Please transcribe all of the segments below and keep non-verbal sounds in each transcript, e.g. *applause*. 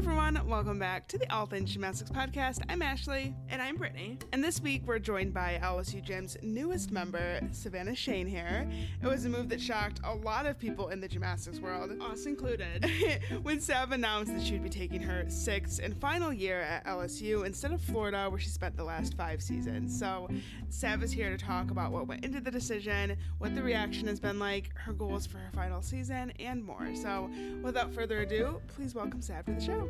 everyone, welcome back to the All Things Gymnastics podcast. I'm Ashley. And I'm Brittany. And this week we're joined by LSU Gym's newest member, Savannah Schoenherr. It was a move that shocked a lot of people in the gymnastics world, us included, *laughs* when Sav announced that she would be taking her sixth and final year at LSU instead of Florida, where she spent the last five seasons. So Sav is here to talk about what went into the decision, what the reaction has been like, her goals for her final season, and more. So without further ado, please welcome Sav to the show.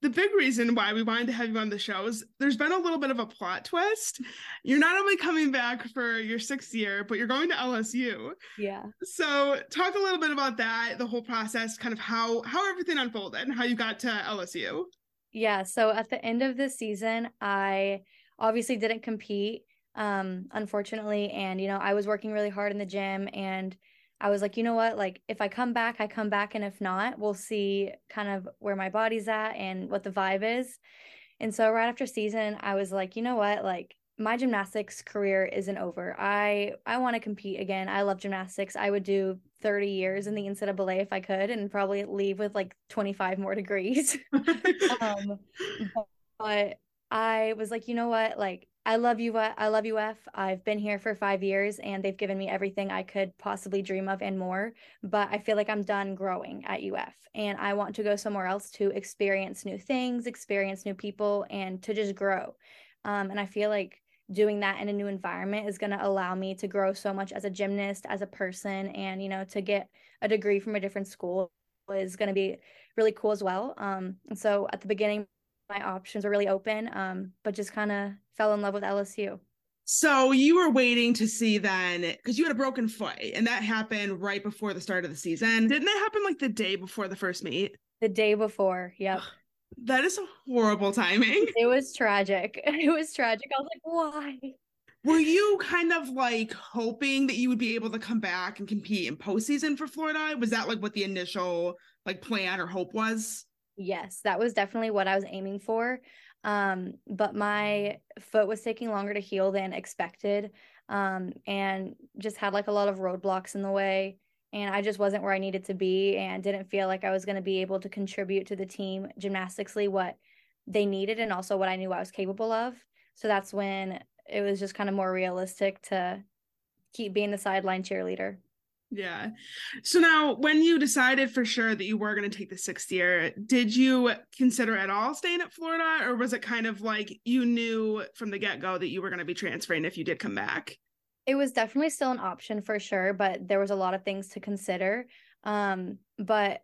The big reason why we wanted to have you on the show is there's been a little bit of a plot twist. You're not only coming back for your sixth year, but you're going to LSU. Yeah. So talk a little bit about that, the whole process, kind of how how everything unfolded and how you got to LSU. Yeah. So at the end of the season, I obviously didn't compete, um, unfortunately. And, you know, I was working really hard in the gym and I was like, you know what? Like, if I come back, I come back. And if not, we'll see kind of where my body's at and what the vibe is. And so, right after season, I was like, you know what? Like, my gymnastics career isn't over. I I want to compete again. I love gymnastics. I would do 30 years in the NCAA if I could, and probably leave with like 25 more degrees. *laughs* *laughs* um, but I was like, you know what? Like, I love you. I love UF. I've been here for five years and they've given me everything I could possibly dream of and more. But I feel like I'm done growing at UF and I want to go somewhere else to experience new things, experience new people, and to just grow. Um, and I feel like doing that in a new environment is going to allow me to grow so much as a gymnast, as a person, and, you know, to get a degree from a different school is going to be really cool as well. Um, and so at the beginning, my options are really open, um, but just kind of fell in love with LSU. So you were waiting to see then because you had a broken foot and that happened right before the start of the season. Didn't that happen like the day before the first meet? The day before, yep. *sighs* That is horrible timing. It was tragic. *laughs* It was tragic. I was like, why? Were you kind of like hoping that you would be able to come back and compete in postseason for Florida? Was that like what the initial like plan or hope was? Yes, that was definitely what I was aiming for. Um, but my foot was taking longer to heal than expected. Um, and just had like a lot of roadblocks in the way. And I just wasn't where I needed to be and didn't feel like I was going to be able to contribute to the team gymnastically what they needed and also what I knew I was capable of. So that's when it was just kind of more realistic to keep being the sideline cheerleader. Yeah. So now, when you decided for sure that you were going to take the sixth year, did you consider at all staying at Florida, or was it kind of like you knew from the get go that you were going to be transferring if you did come back? It was definitely still an option for sure, but there was a lot of things to consider. Um, but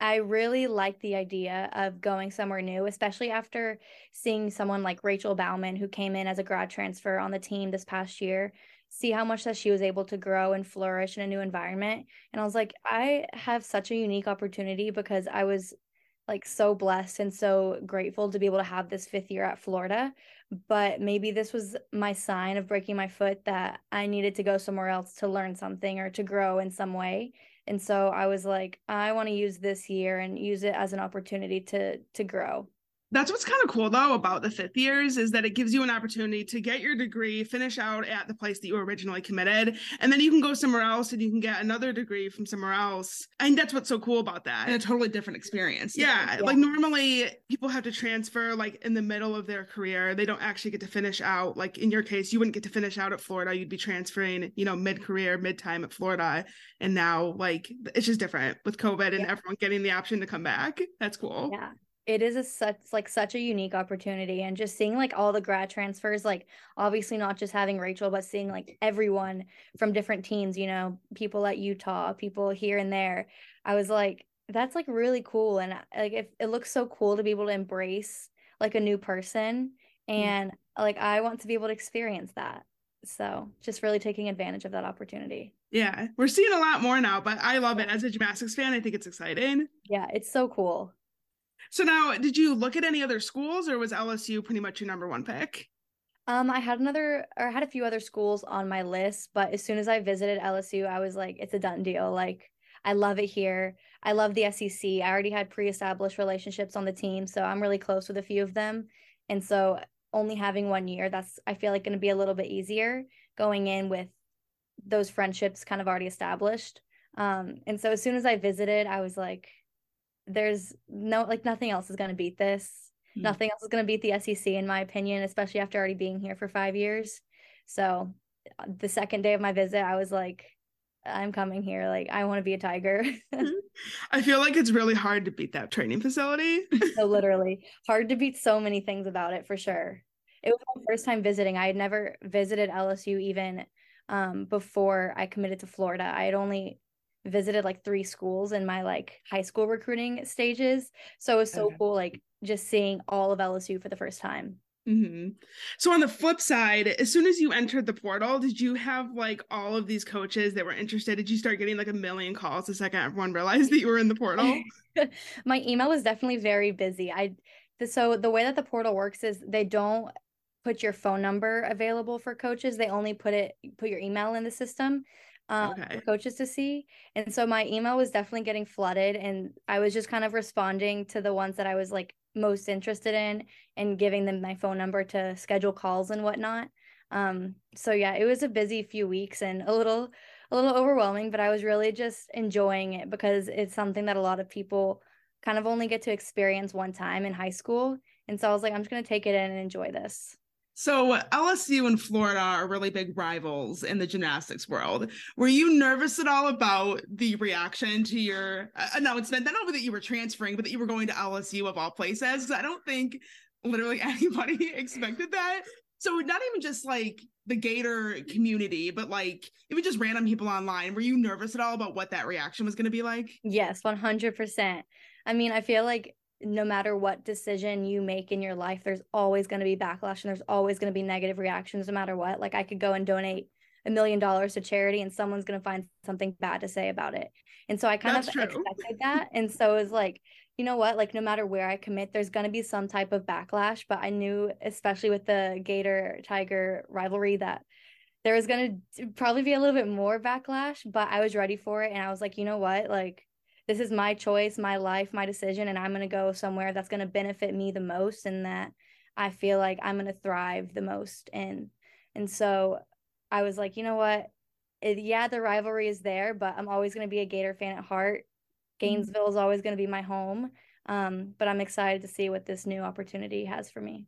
I really like the idea of going somewhere new, especially after seeing someone like Rachel Bauman, who came in as a grad transfer on the team this past year see how much that she was able to grow and flourish in a new environment. And I was like, I have such a unique opportunity because I was like so blessed and so grateful to be able to have this fifth year at Florida. But maybe this was my sign of breaking my foot that I needed to go somewhere else to learn something or to grow in some way. And so I was like, I want to use this year and use it as an opportunity to to grow. That's what's kind of cool though about the fifth years is that it gives you an opportunity to get your degree, finish out at the place that you originally committed, and then you can go somewhere else and you can get another degree from somewhere else. And that's what's so cool about that. And a totally different experience. Yeah, yeah. Like normally people have to transfer like in the middle of their career. They don't actually get to finish out. Like in your case, you wouldn't get to finish out at Florida. You'd be transferring, you know, mid-career, mid-time at Florida. And now like it's just different with COVID and yeah. everyone getting the option to come back. That's cool. Yeah it is a such like such a unique opportunity and just seeing like all the grad transfers like obviously not just having Rachel but seeing like everyone from different teams you know people at Utah people here and there I was like that's like really cool and like it, it looks so cool to be able to embrace like a new person and mm-hmm. like I want to be able to experience that so just really taking advantage of that opportunity. Yeah we're seeing a lot more now but I love it. As a gymnastics fan I think it's exciting. Yeah it's so cool so now, did you look at any other schools, or was LSU pretty much your number one pick? Um, I had another, or I had a few other schools on my list, but as soon as I visited LSU, I was like, it's a done deal. Like, I love it here. I love the SEC. I already had pre-established relationships on the team, so I'm really close with a few of them. And so, only having one year, that's I feel like going to be a little bit easier going in with those friendships kind of already established. Um, and so as soon as I visited, I was like, there's no like nothing else is gonna beat this. Mm-hmm. Nothing else is gonna beat the SEC in my opinion, especially after already being here for five years. So the second day of my visit, I was like, I'm coming here. Like, I want to be a tiger. *laughs* Mm-hmm. I feel like it's really hard to beat that training facility. *laughs* so, literally, hard to beat so many things about it for sure. It was my first time visiting. I had never visited LSU even um, before I committed to Florida. I had only visited like three schools in my like high school recruiting stages. So it was so okay. cool, like just seeing all of LSU for the first time. Mm-hmm. So on the flip side, as soon as you entered the portal, did you have like all of these coaches that were interested? Did you start getting like a million calls the second everyone realized that you were in the portal? *laughs* My email was definitely very busy. I so the way that the portal works is they don't put your phone number available for coaches. They only put it put your email in the system um, okay. coaches to see. And so my email was definitely getting flooded, and I was just kind of responding to the ones that I was like most interested in and giving them my phone number to schedule calls and whatnot. Um, so yeah, it was a busy few weeks and a little a little overwhelming, but I was really just enjoying it because it's something that a lot of people kind of only get to experience one time in high school. And so I was like, I'm just gonna take it in and enjoy this. So LSU and Florida are really big rivals in the gymnastics world. Were you nervous at all about the reaction to your uh, announcement? Not only that you were transferring, but that you were going to LSU of all places. I don't think literally *laughs* anybody expected that. So not even just like the Gator community, but like even just random people online. Were you nervous at all about what that reaction was going to be like? Yes, one hundred percent. I mean, I feel like no matter what decision you make in your life, there's always going to be backlash and there's always going to be negative reactions no matter what. Like I could go and donate a million dollars to charity and someone's going to find something bad to say about it. And so I kind That's of true. expected that. And so it was like, you know what? Like no matter where I commit, there's going to be some type of backlash. But I knew, especially with the Gator Tiger rivalry, that there was going to probably be a little bit more backlash, but I was ready for it. And I was like, you know what? Like this is my choice, my life, my decision, and I'm going to go somewhere that's going to benefit me the most and that I feel like I'm going to thrive the most in. And so I was like, you know what? It, yeah, the rivalry is there, but I'm always going to be a Gator fan at heart. Mm-hmm. Gainesville is always going to be my home. Um, but I'm excited to see what this new opportunity has for me.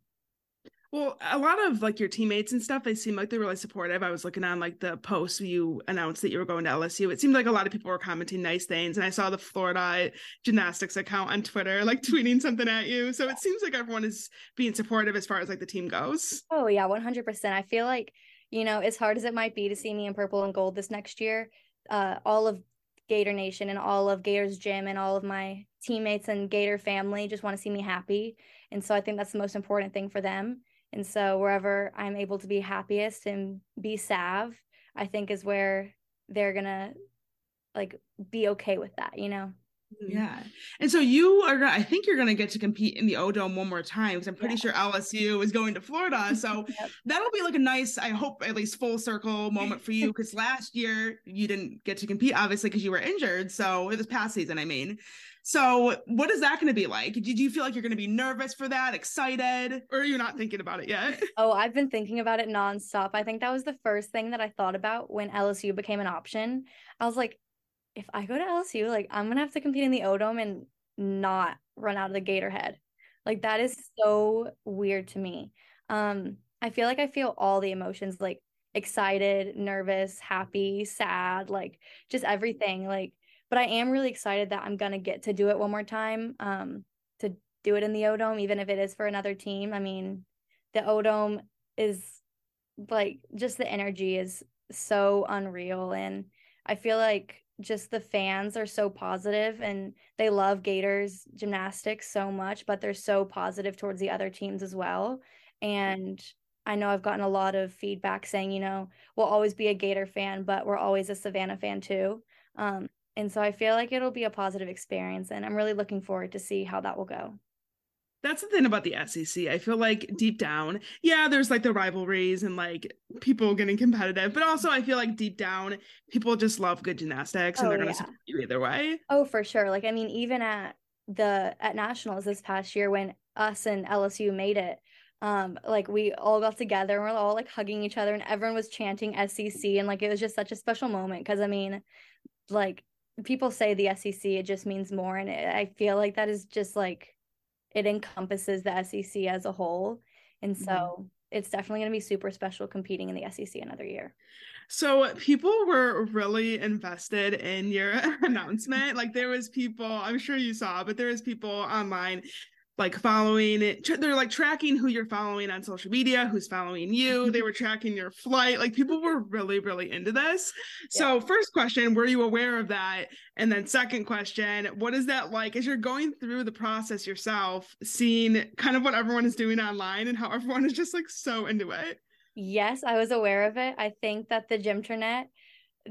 Well, a lot of like your teammates and stuff, they seem like they're really supportive. I was looking on like the posts you announced that you were going to LSU. It seemed like a lot of people were commenting nice things. And I saw the Florida gymnastics account on Twitter like *laughs* tweeting something at you. So it seems like everyone is being supportive as far as like the team goes. Oh, yeah, 100%. I feel like, you know, as hard as it might be to see me in purple and gold this next year, uh, all of Gator Nation and all of Gators Gym and all of my teammates and Gator family just want to see me happy. And so I think that's the most important thing for them and so wherever I'm able to be happiest and be salve, I think is where they're gonna like be okay with that, you know? Mm-hmm. Yeah. And so you are I think you're gonna get to compete in the O Dome one more time because I'm pretty yeah. sure LSU is going to Florida. So *laughs* yep. that'll be like a nice, I hope at least full circle moment for you because last year you didn't get to compete, obviously, because you were injured. So this past season, I mean. So, what is that going to be like? Did you feel like you're going to be nervous for that, excited, or are you not thinking about it yet? *laughs* Oh, I've been thinking about it nonstop. I think that was the first thing that I thought about when LSU became an option. I was like, if I go to LSU, like I'm gonna have to compete in the O Dome and not run out of the Gatorhead. Like that is so weird to me. Um, I feel like I feel all the emotions, like excited, nervous, happy, sad, like just everything. Like but I am really excited that I'm gonna get to do it one more time. Um, to do it in the O Dome, even if it is for another team. I mean, the O Dome is like just the energy is so unreal, and I feel like just the fans are so positive and they love Gators gymnastics so much, but they're so positive towards the other teams as well. And I know I've gotten a lot of feedback saying, you know, we'll always be a Gator fan, but we're always a Savannah fan too. Um, and so I feel like it'll be a positive experience and I'm really looking forward to see how that will go. That's the thing about the SEC. I feel like deep down, yeah, there's like the rivalries and like people getting competitive, but also I feel like deep down, people just love good gymnastics and oh, they're gonna yeah. support you either way. Oh, for sure. Like I mean, even at the at nationals this past year when us and LSU made it, um, like we all got together and we're all like hugging each other and everyone was chanting SEC and like it was just such a special moment because I mean, like people say the SEC it just means more and it, I feel like that is just like it encompasses the SEC as a whole. And so mm-hmm. it's definitely going to be super special competing in the SEC another year. So people were really invested in your *laughs* announcement. Like there was people, I'm sure you saw, but there was people online like following it. They're like tracking who you're following on social media who's following you. Mm-hmm. They were tracking your flight. Like people were really really into this. So yeah. first question were you aware of that? And then second question what is that like as you're going through the process yourself seeing kind of what everyone is doing online and how everyone is just like so into it? Yes i was aware of it. I think that the gymternet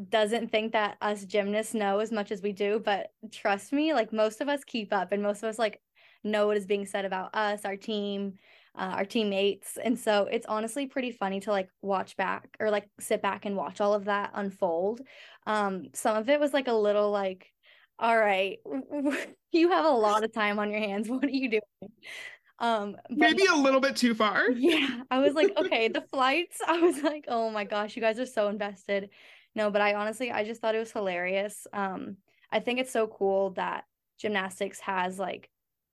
doesn't think that us gymnasts know as much as we do but trust me like most of us keep up and most of us like know what is being said about us, our team, uh, our teammates. And so it's honestly pretty funny to like watch back or like sit back and watch all of that unfold. Um, some of it was like a little like, all right, *laughs* you have a lot of time on your hands. *laughs* What are you doing? Um, maybe a little bit too far. *laughs* Yeah. I was like, okay, the flights, I was like, oh my gosh, you guys are so invested. No, but I honestly, I just thought it was hilarious. Um, I think it's so cool that gymnastics has like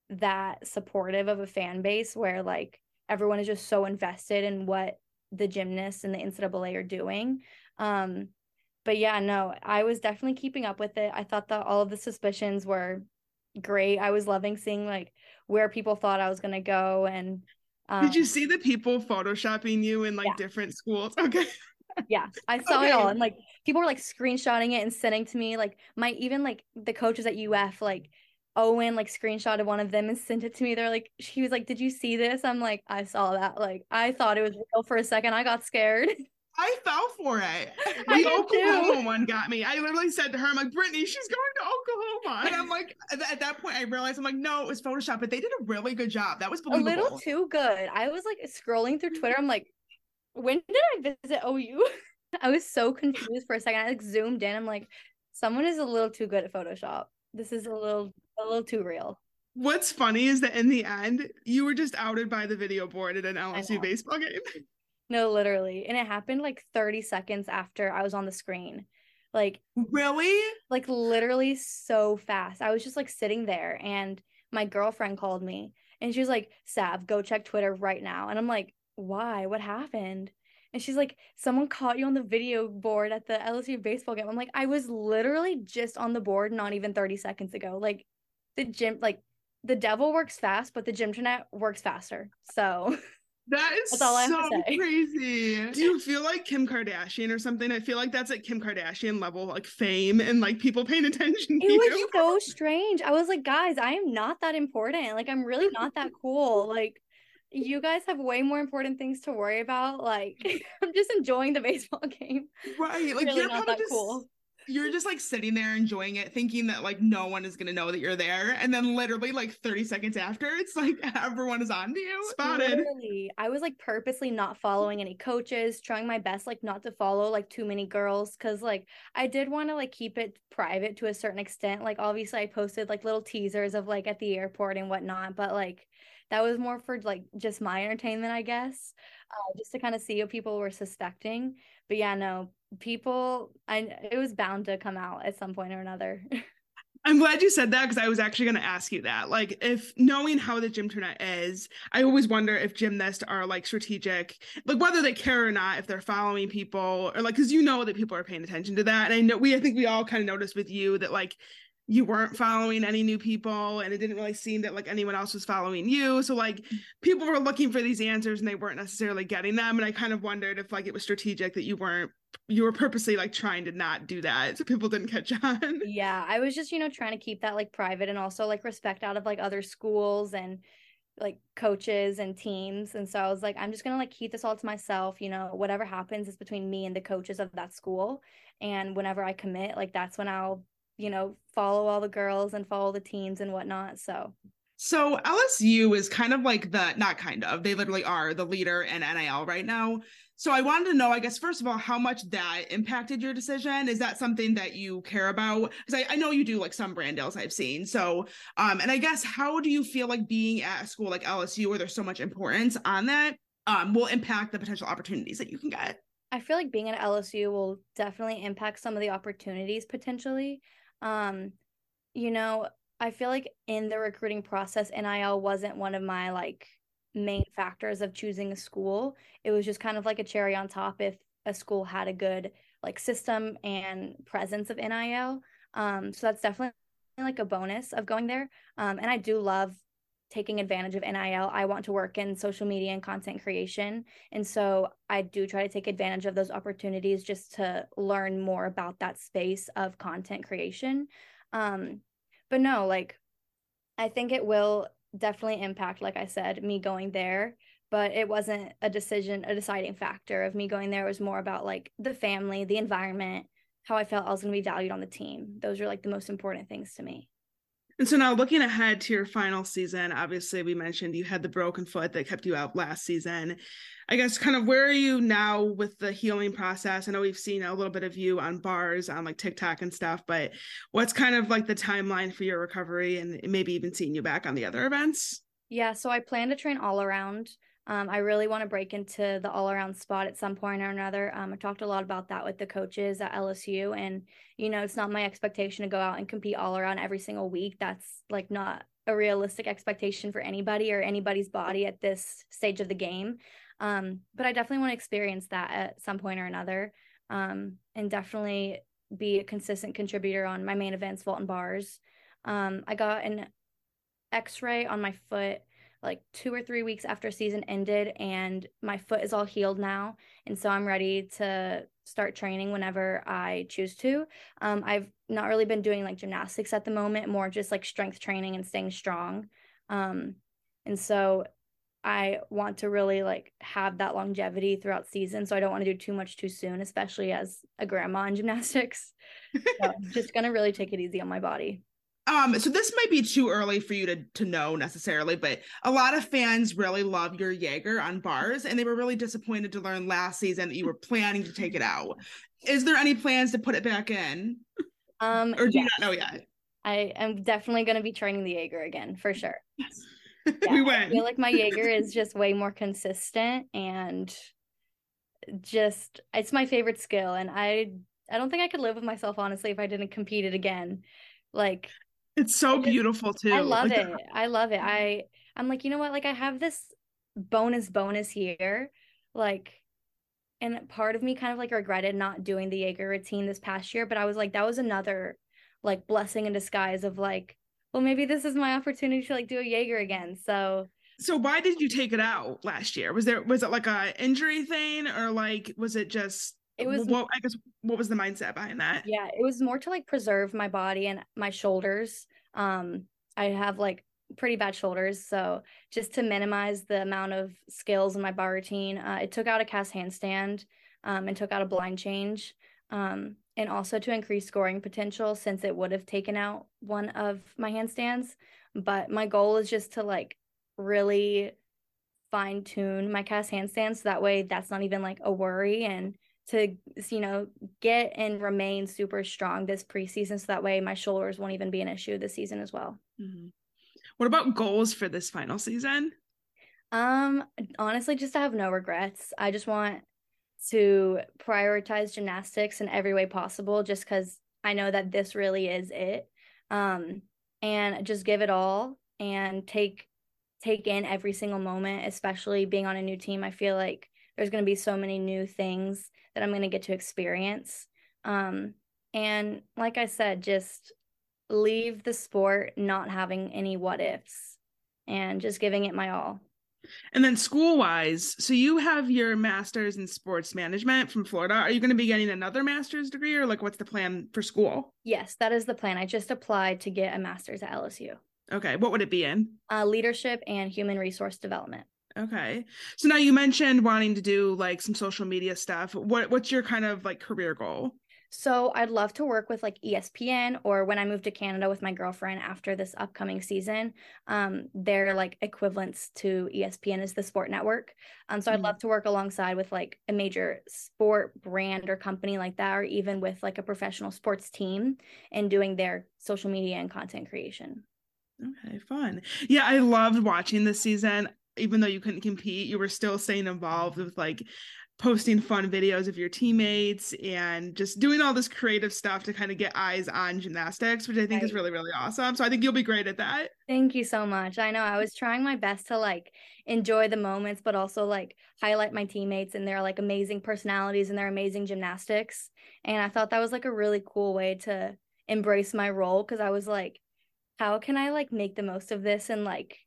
that supportive of a fan base where like everyone is just so invested in what the gymnasts and the NCAA are doing. Um, but yeah, no, I was definitely keeping up with it. I thought that all of the suspicions were great. I was loving seeing like where people thought I was gonna go and um, did you see the people photoshopping you in like yeah. different schools? *laughs* Okay. yeah, I saw okay. it all. And like people were like screenshotting it and sending to me. Like my even like the coaches at UF like Owen like screenshotted one of them and sent it to me. They're like, she was like, Did you see this? I'm like, I saw that. Like, I thought it was real for a second. I got scared. *laughs* I fell for it. *laughs* The Oklahoma too. one got me. I literally said to her, I'm like, Brittany, she's going to Oklahoma. And I'm like, at that point, I realized I'm like, no, it was Photoshop, but they did a really good job. That was believable. A little too good. I was like scrolling through Twitter. I'm like, when did I visit OU? *laughs* I was so confused for a second. I like zoomed in. I'm like, someone is a little too good at Photoshop. This is a little a little too real. What's funny is that in the end, you were just outed by the video board at an LSU baseball game. *laughs* No, literally. And it happened like 30 seconds after I was on the screen. Like, really? Like, literally so fast. I was just like sitting there, and my girlfriend called me and she was like, Sav, go check Twitter right now. And I'm like, why? What happened? And she's like, someone caught you on the video board at the LSU baseball game. I'm like, I was literally just on the board not even 30 seconds ago. Like, the gym like the devil works fast, but the gymternet works faster. So *laughs* that is that's all I so crazy. Do you feel like Kim Kardashian or something? I feel like that's at Kim Kardashian level, like fame and like people paying attention. It was you. so strange. I was like, guys, I am not that important. Like, I'm really not that cool. Like, you guys have way more important things to worry about. Like, *laughs* I'm just enjoying the baseball *laughs* game. Right. Like, really you're not that just... cool you're just like sitting there enjoying it, thinking that like no one is gonna know that you're there, and then literally like 30 seconds after, it's like *laughs* everyone is on to you. Spotted. Literally, I was like purposely not following any coaches, trying my best like not to follow like too many girls, because like I did want to like keep it private to a certain extent. Like obviously, I posted like little teasers of like at the airport and whatnot, but like that was more for like just my entertainment, I guess, uh, just to kind of see what people were suspecting. But yeah, no, people i it was bound to come out at some point or another *laughs* I'm glad you said that because I was actually going to ask you that. Like, if knowing how the gym gymternet is, I always wonder if gymnasts are like strategic, like whether they care or not, if they're following people or like, because you know that people are paying attention to that. And I know we, I think we all kind of noticed with you that like you weren't following any new people and it didn't really seem that like anyone else was following you so like mm. people were looking for these answers and they weren't necessarily getting them and i kind of wondered if like it was strategic that you weren't you were purposely like trying to not do that so people didn't catch on *laughs* yeah i was just you know trying to keep that like private and also like respect out of like other schools and like coaches and teams and so i was like i'm just gonna like keep this all to myself you know whatever happens is between me and the coaches of that school and whenever i commit like that's when i'll you know, follow all the girls and follow the teams and whatnot. So so LSU is kind of like the not kind of, they literally are the leader in NIL right now. So I wanted to know, I guess, first of all, how much that impacted your decision. Is that something that you care about? Because I, I know you do like some brand deals I've seen. So um, and I guess how do you feel like being at a school like LSU where there's so much importance on that um will impact the potential opportunities that you can get? I feel like being at LSU will definitely impact some of the opportunities potentially Um, you know, I feel like in the recruiting process, NIL wasn't one of my like main factors of choosing a school. It was just kind of like a cherry on top if a school had a good like system and presence of NIL. Um, so that's definitely like a bonus of going there. Um, and I do love taking advantage of NIL. I want to work in social media and content creation. And so I do try to take advantage of those opportunities just to learn more about that space of content creation. Um, but no, like I think it will definitely impact, like I said, me going there. But it wasn't a decision, a deciding factor of me going there. It was more about like the family, the environment, how I felt I was going to be valued on the team. Those are like the most important things to me. And so now looking ahead to your final season, obviously we mentioned you had the broken foot that kept you out last season. I guess kind of where are you now with the healing process? I know we've seen a little bit of you on bars on like TikTok and stuff, but what's kind of like the timeline for your recovery and maybe even seeing you back on the other events? Yeah, so I plan to train all around. Um, I really want to break into the all around spot at some point or another. Um, I talked a lot about that with the coaches at LSU. And, you know, it's not my expectation to go out and compete all around every single week. That's like not a realistic expectation for anybody or anybody's body at this stage of the game. Um, but I definitely want to experience that at some point or another um, and definitely be a consistent contributor on my main events, vault and bars. Um, I got an x ray on my foot like two or three weeks after season ended and my foot is all healed now and so i'm ready to start training whenever i choose to. Um, i've not really been doing like gymnastics at the moment more just like strength training and staying strong. Um, and so i want to really like have that longevity throughout season so i don't want to do too much too soon especially as a grandma in gymnastics. *laughs* So i'm just gonna really take it easy on my body um, so this might be too early for you to to know necessarily, but a lot of fans really love your Jaeger on bars, and they were really disappointed to learn last season that you were planning to take it out. Is there any plans to put it back in? Um, or do yes. you not know yet? I am definitely going to be training the Jaeger again for sure. Yes. *laughs* Yeah, we went. I feel like my Jaeger is just way more consistent and just it's my favorite skill, and I I don't think I could live with myself honestly if I didn't compete it again. Like it's so just, beautiful too. I love like, it. *laughs* I love it. I I'm like, you know what? Like I have this bonus bonus here. Like and part of me kind of like regretted not doing the Jaeger routine this past year, but I was like, that was another like blessing in disguise of like, well, maybe this is my opportunity to like do a Jaeger again. So so why did you take it out last year? Was there was it like a injury thing or like was it just it was what I guess what was the mindset behind that? Yeah, it was more to like preserve my body and my shoulders. Um, I have like pretty bad shoulders, so just to minimize the amount of skills in my bar routine, uh, it took out a cast handstand um, and took out a blind change, um, and also to increase scoring potential since it would have taken out one of my handstands. But my goal is just to like really fine tune my cast handstand so that way that's not even like a worry and to you know get and remain super strong this preseason so that way my shoulders won't even be an issue this season as well. Mm-hmm. what about goals for this final season? Um honestly just to have no regrets. I just want to prioritize gymnastics in every way possible just because i know that this really is it. Um and just give it all and take take in every single moment especially being on a new team. I feel like there's going to be so many new things that I'm going to get to experience. Um, and like I said, just leave the sport not having any what ifs and just giving it my all. And then school wise, so you have your master's in sports management from Florida. Are you going to be getting another master's degree or like what's the plan for school? Yes, that is the plan. I just applied to get a master's at LSU. Okay. What would it be in? Uh, leadership and human resource development. Okay. So now you mentioned wanting to do like some social media stuff. What what's your kind of like career goal? So I'd love to work with like ESPN or when I move to Canada with my girlfriend after this upcoming season. Um, they're like equivalents to ESPN is the sport network. Um, so mm-hmm. I'd love to work alongside with like a major sport brand or company like that, or even with like a professional sports team and doing their social media and content creation. Okay, fun. Yeah, I loved watching this season even though you couldn't compete, you were still staying involved with like posting fun videos of your teammates and just doing all this creative stuff to kind of get eyes on gymnastics, which I think right. is really, really awesome. So I think you'll be great at that. Thank you so much. I know I was trying my best to like enjoy the moments, but also like highlight my teammates and their like amazing personalities and their amazing gymnastics. And I thought that was like a really cool way to embrace my role because I was like, how can I like make the most of this and like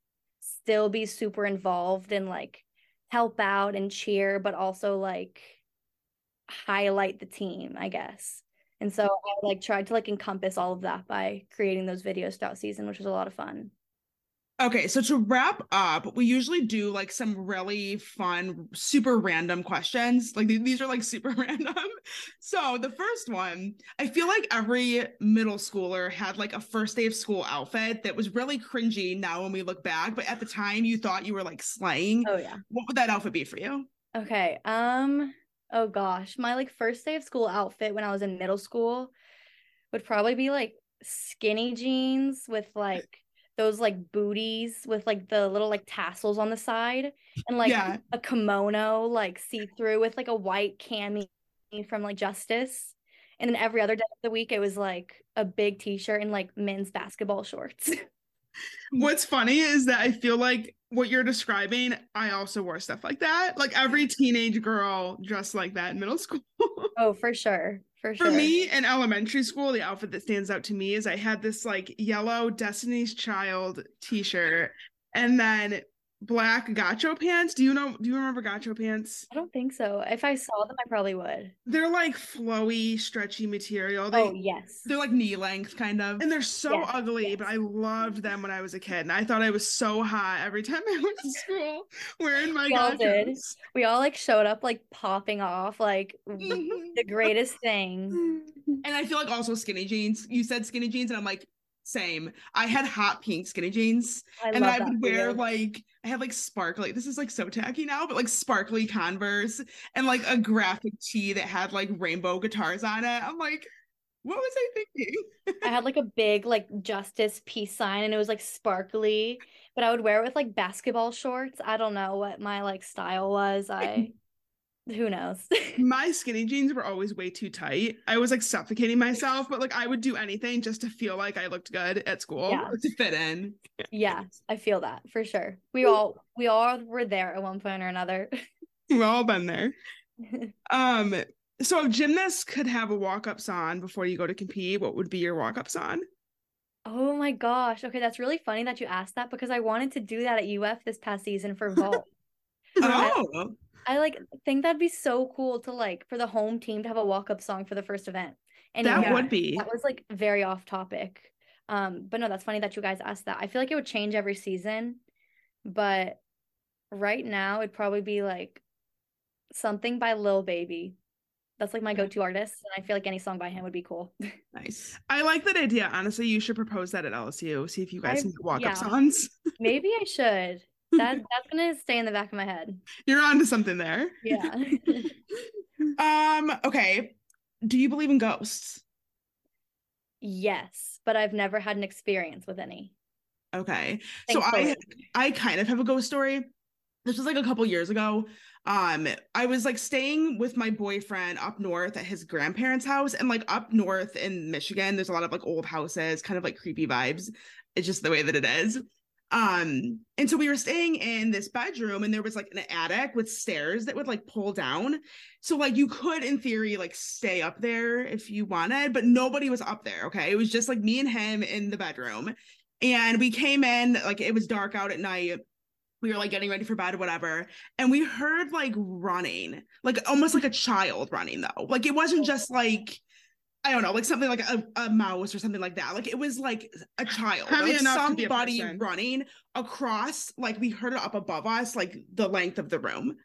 still be super involved and like help out and cheer, but also like highlight the team, I guess. And so I like tried to like encompass all of that by creating those videos throughout season, which was a lot of fun. Okay, so to wrap up, we usually do like some really fun, super random questions. Like these are like super *laughs* random. So the first one, I feel like every middle schooler had like a first day of school outfit that was really cringy now when we look back, but at the time you thought you were like slaying. Oh yeah. What would that outfit be for you? Okay. Um oh gosh, my like first day of school outfit when I was in middle school would probably be like skinny jeans with like those like booties with like the little like tassels on the side and like yeah. a kimono like see through with like a white cami from like Justice. And then every other day of the week it was like a big t-shirt and like men's basketball shorts. *laughs* What's funny is that I feel like what you're describing, I also wore stuff like that. Like every teenage girl dressed like that in middle school. *laughs* oh, for sure. For sure. For me in elementary school, the outfit that stands out to me is I had this like yellow Destiny's Child t-shirt and then black Gaucho pants. Do you know? Do you remember Gaucho pants? I don't think so. If I saw them, I probably would. They're like flowy, stretchy material. They, oh yes. They're like knee length, kind of, and they're so yes, ugly. Yes. But I loved them when I was a kid, and I thought I was so hot every time I *laughs* went to school wearing my. We all did. We all like showed up like popping off, like *laughs* the mm-hmm. greatest thing. *laughs* And I feel like also skinny jeans. You said skinny jeans, and I'm like, same. I had hot pink skinny jeans, I and I would wear like I had like sparkly. This is like so tacky now, but like sparkly Converse and like a graphic tee that had like rainbow guitars on it. I'm like, what was I thinking? I had like a big like justice peace sign, and it was like sparkly, but I would wear it with like basketball shorts. I don't know what my like style was. I who knows? *laughs* My skinny jeans were always way too tight. I was like suffocating myself but like i would do anything just to feel like i looked good at school yeah. *laughs* to fit in. Yeah i feel that for sure. We all we all were there at one point or another. We've all been there. *laughs* Um so if gymnasts could have a walk-up song before you go to compete what would be your walk-up song oh my gosh. Okay that's really funny that you asked that because i wanted to do that at uf this past season for vault. Oh I like think that'd be so cool to like for the home team to have a walk up song for the first event. And that yeah, would be that was like very off topic. Um, but no, that's funny that you guys asked that. I feel like it would change every season, but right now it'd probably be like something by Lil Baby. That's like my go-to artist, and I feel like any song by him would be cool. nice. *laughs* I like that idea. Honestly, you should propose that at LSU. See if you guys I, can walk yeah. up songs. *laughs* Maybe I should that that's gonna stay in the back of my head. You're onto something there. Yeah. *laughs* um. Okay. Do you believe in ghosts? Yes, but I've never had an experience with any. Okay. Thankfully. So I I kind of have a ghost story. This was like a couple years ago. Um, I was like staying with my boyfriend up north at his grandparents' house, and like up north in Michigan, there's a lot of like old houses, kind of like creepy vibes. It's just the way that it is. Um, and so we were staying in this bedroom and there was like an attic with stairs that would like pull down. So like you could in theory like stay up there if you wanted, but nobody was up there. Okay. It was just like me and him in the bedroom. And we came in, like it was dark out at night. We were like getting ready for bed, or whatever. And we heard like running, like almost like a child running though. Like it wasn't just like I don't know, like something like a, a mouse or something like that. Like it was like a child, Heavy like somebody running across. Like we heard it up above us, like the length of the room.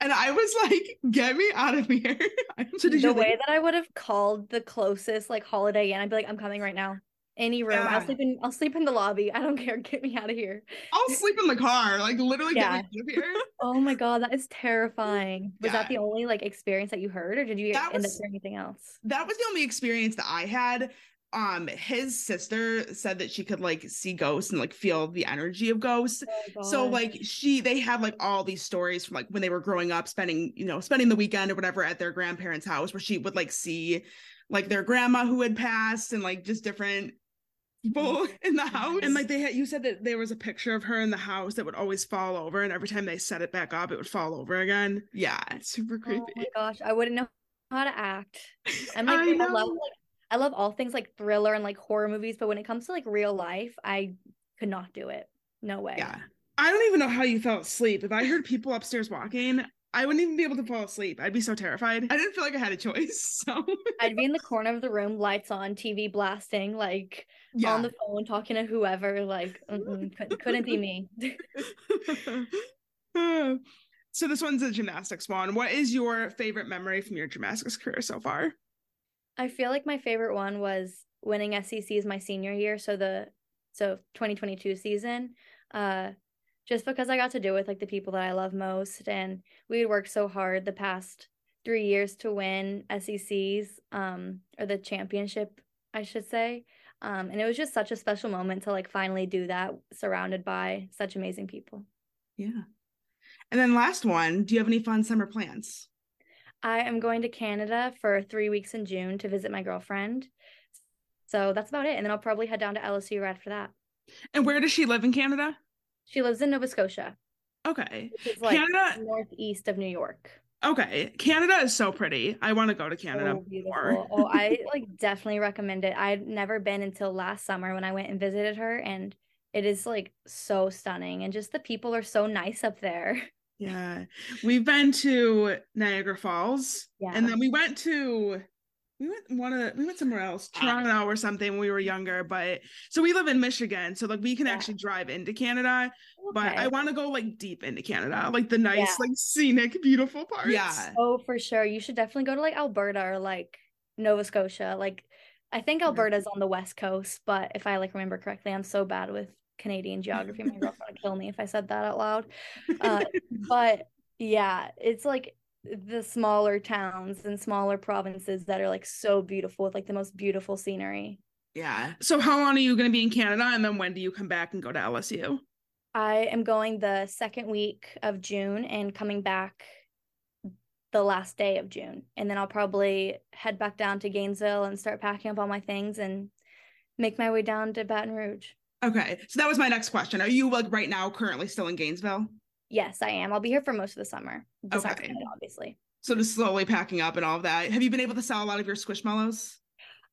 And I was like, "Get me out of here!" *laughs* so the way that I would have called the closest like Holiday Inn, I'd be like, "I'm coming right now." Any room. Yeah. I'll sleep in I'll sleep in the lobby. I don't care. *laughs* Get me out of here. I'll sleep in the car. Like literally yeah. get me out of here. *laughs* oh my god, that is terrifying. Was yeah. that the only like experience that you heard or did you that end was, up hearing anything else? That was the only experience that I had. um his sister said that she could like see ghosts and like feel the energy of ghosts. Oh, So like she they have like all these stories from like when they were growing up spending, you know, spending the weekend or whatever at their grandparents' house where she would like see like their grandma who had passed and like just different people mm-hmm. *laughs* in the house. And like they had you said that there was a picture of her in the house that would always fall over and every time they set it back up it would fall over again. Yeah, it's super oh creepy. Oh my gosh, I wouldn't know how to act. *laughs* I'm like, I I, love like I love all things like thriller and like horror movies, but when it comes to like real life, I could not do it. No way. Yeah. I don't even know how you fell asleep. If I heard people upstairs walking, I wouldn't even be able to fall asleep. I'd be so terrified. I didn't feel like I had a choice. *laughs* So I'd be in the corner of the room, lights on, TV blasting, like yeah. on the phone talking to whoever. Like couldn't, couldn't be me. *laughs* so this one's a gymnastics one. What is your favorite memory from your gymnastics career so far? I feel like my favorite one was winning SECs my senior year, so the so 2022 season. Uh just because I got to do it with like the people that I love most and we had worked so hard the past 3 years to win SECs um or the championship, I should say. Um and it was just such a special moment to like finally do that surrounded by such amazing people. Yeah. And then last one, do you have any fun summer plans? I am going to Canada for 3 weeks in June to visit my girlfriend. So that's about it and then I'll probably head down to LSU right after that. And where does she live in Canada? She lives in Nova Scotia, Okay. like Canada- northeast of New York. Okay. Canada is so pretty. I want to go to Canada. So more. oh, I like *laughs* definitely recommend it. I'd never been until last summer when I went and visited her, and it is like so stunning, and just the people are so nice up there. Yeah. We've been to Niagara Falls. Yeah. And then we went to we went one of the, we went somewhere else, Toronto or something when we were younger. But so we live in Michigan. So like we can Yeah. actually drive into Canada. But I want to go like deep into Canada, like the nice, Yeah. like scenic, beautiful parts. Yeah. Oh, for sure. You should definitely go to like Alberta or like Nova Scotia. Like I think Alberta's on the west coast, but if I like remember correctly, I'm so bad with Canadian geography. My *laughs* girlfriend would kill me if I said that out loud. Uh, but yeah, it's like the smaller towns and smaller provinces that are like so beautiful with like the most beautiful scenery. Yeah. So how long are you going to be in Canada? And then when do you come back and go to LSU? I am going the second week of June and coming back the last day of June. And then I'll probably head back down to Gainesville and start packing up all my things and make my way down to Baton Rouge. Okay. So that was my next question. Are you like right now currently still in Gainesville? Yes, I am. I'll be here for most of the summer, besides Okay. Canada, obviously. So just slowly packing up and all of that. Have you been able to sell a lot of your squishmallows?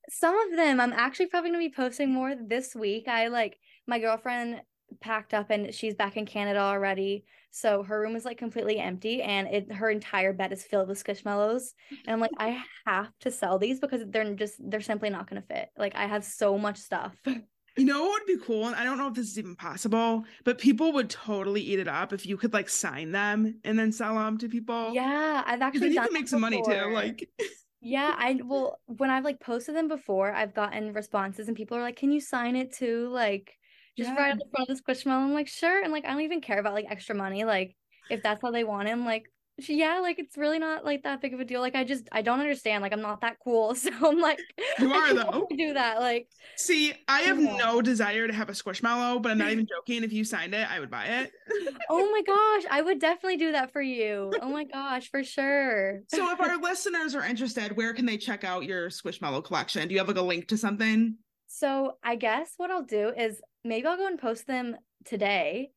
Some of them I'm actually probably gonna be posting more this week. I like my girlfriend packed up and she's back in Canada already. So her room is like completely empty and it her entire bed is filled with squishmallows. And I'm like, I have to sell these because they're just they're simply not gonna fit. Like I have so much stuff. *laughs* You know what would be cool? And I don't know if this is even possible, but people would totally eat it up if you could like sign them and then sell them to people. yeah, I've actually then you done can make some money too. Like, *laughs* Yeah, I well, when I've like posted them before, I've gotten responses and people are like, "Can you sign it too?" Like, just Yeah. right on the front of the squishmallow. I'm like, sure, and like I don't even care about like extra money. Like, if that's how they want him, like, sh- yeah, like it's really not like that big of a deal. Like, I just I don't understand. Like, I'm not that cool, *laughs* so I'm like, You are, though. do that. Like, see, I have Yeah. no desire to have a squishmallow, but I'm not even *laughs* joking. If you signed it, I would buy it. oh my *laughs* gosh, I would definitely do that for you. Oh my gosh, for sure. so if our listeners are interested, where can they check out your squishmallow collection? Do you have like a link to something? So I guess what I'll do is maybe I'll go and post them today.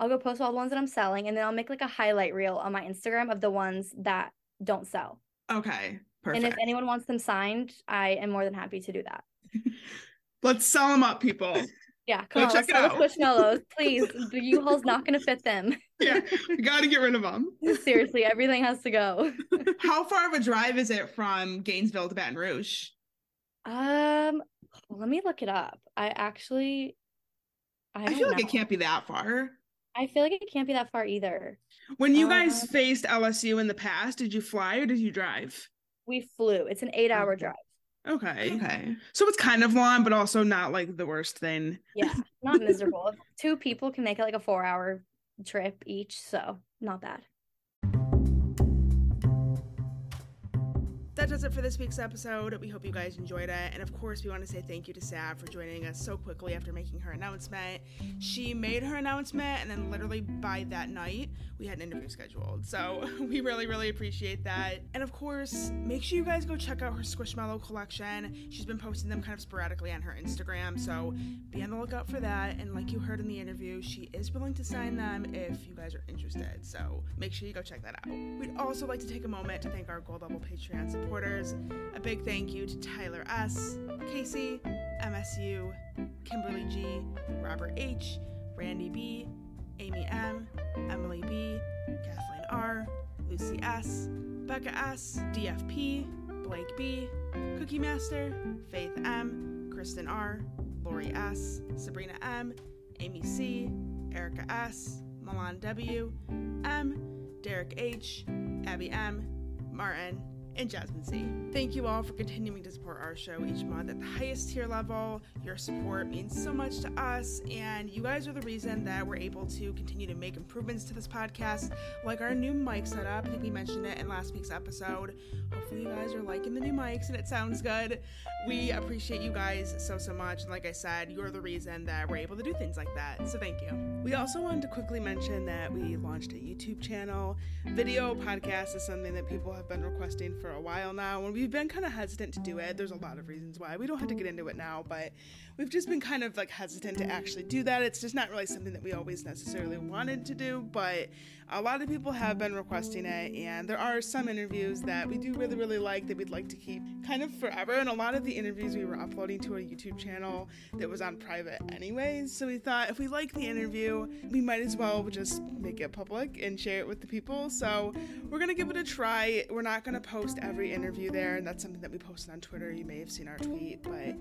I'll go post all the ones that I'm selling, and then I'll make like a highlight reel on my Instagram of the ones that don't sell. Okay. Perfect. And if anyone wants them signed, I am more than happy to do that. *laughs* Let's sell them up, people. Yeah, come Go on, check let's it sell out. the squishmallows, *laughs* please. The U-Haul's not gonna fit them. *laughs* yeah, we got to get rid of them. Seriously, everything has to go. How far of a drive is it from Gainesville to Baton Rouge? Um, let me look it up. I actually, I, I, feel like it can't be that far. I feel like it can't be that far either. When you guys Um, faced LSU in the past, did you fly or did you drive? We flew. It's an eight-hour drive. Okay. Okay. So it's kind of long, but also not like the worst thing. Yeah, not miserable. *laughs* Two people can make it like a four hour trip each, so not bad. That does it for this week's episode. We hope you guys enjoyed it. And of course, we want to say thank you to Sav for joining us so quickly after making her announcement. She made her announcement, and then literally by that night, we had an interview scheduled. So *laughs* we really, really appreciate that. And of course, make sure you guys go check out her Squishmallow collection. She's been posting them kind of sporadically on her Instagram. So be on the lookout for that. And like you heard in the interview, she is willing to sign them if you guys are interested. So make sure you go check that out. We'd also like to take a moment to thank our gold level Patreon supporters. A big thank you to Tyler S., Kasey, MSU, Kimberly G., Robert H., Randee B., Amy M., Emily B., Cathleen R., Lucy S., Becca S., DFP, Blake B., Cookie Master, Faith M., Kristin R., Lori S., Sabrina M., Amy C., Erica S., Milan W., M., Derek H., Abbie M., Martin, and Jasmine C. Thank you all for continuing to support our show each month at the highest tier level. Your support means so much to us, and you guys are the reason that we're able to continue to make improvements to this podcast, like our new mic setup. I think we mentioned it in last week's episode. Hopefully, you guys are liking the new mics and it sounds good. We appreciate you guys so, so much. And like I said, you're the reason that we're able to do things like that. So, thank you. We also wanted to quickly mention that we launched a YouTube channel. Video podcast is something that people have been requesting for a while now, and we've been kind of hesitant to do it. There's a lot of reasons why. We don't have to get into it now, but we've just been kind of like hesitant to actually do that. It's just not really something that we always necessarily wanted to do, but a lot of people have been requesting it, and there are some interviews that we do really, really like that we'd like to keep kind of forever. And a lot of the interviews we were uploading to our YouTube channel that was on private, anyways. So we thought if we like the interview, we might as well just make it public and share it with the people. So we're gonna give it a try. We're not gonna post every interview there, and that's something that we posted on Twitter. You may have seen our tweet, but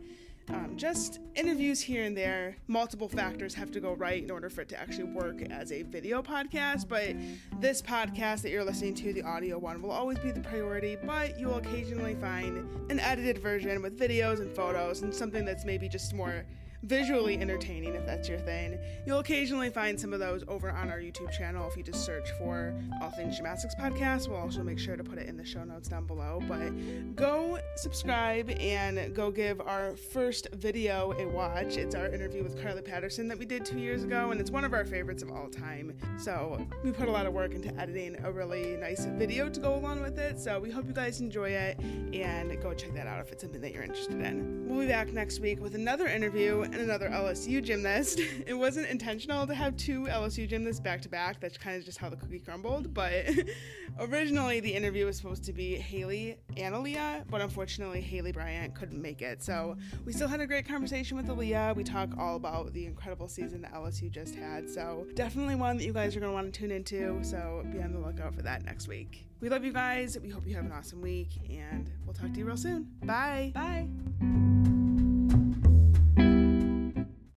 um, just interviews here and there. Multiple factors have to go right in order for it to actually work as a video podcast. But this podcast that you're listening to, the audio one, will always be the priority. But you will occasionally find an edited version with videos and photos and something that's maybe just more visually entertaining if that's your thing. You'll occasionally find some of those over on our YouTube channel if you just search for All Things Gymnastics Podcast. We'll also make sure to put it in the show notes down below. But go subscribe and go give our first video a watch. It's our interview with Carly Patterson that we did two years ago, and it's one of our favorites of all time. So we put a lot of work into editing a really nice video to go along with it. So we hope you guys enjoy it and go check that out if it's something that you're interested in. We'll be back next week with another interview and another LSU gymnast. *laughs* It wasn't intentional to have two LSU gymnasts back to back. That's kind of just how the cookie crumbled. But *laughs* originally, the interview was supposed to be Haleigh and Aleah, but unfortunately, Haleigh Bryant couldn't make it. So we still had a great conversation with Aleah. We talk all about the incredible season that LSU just had. So definitely one that you guys are going to want to tune into. So be on the lookout for that next week. We love you guys. We hope you have an awesome week, and we'll talk to you real soon. Bye. Bye.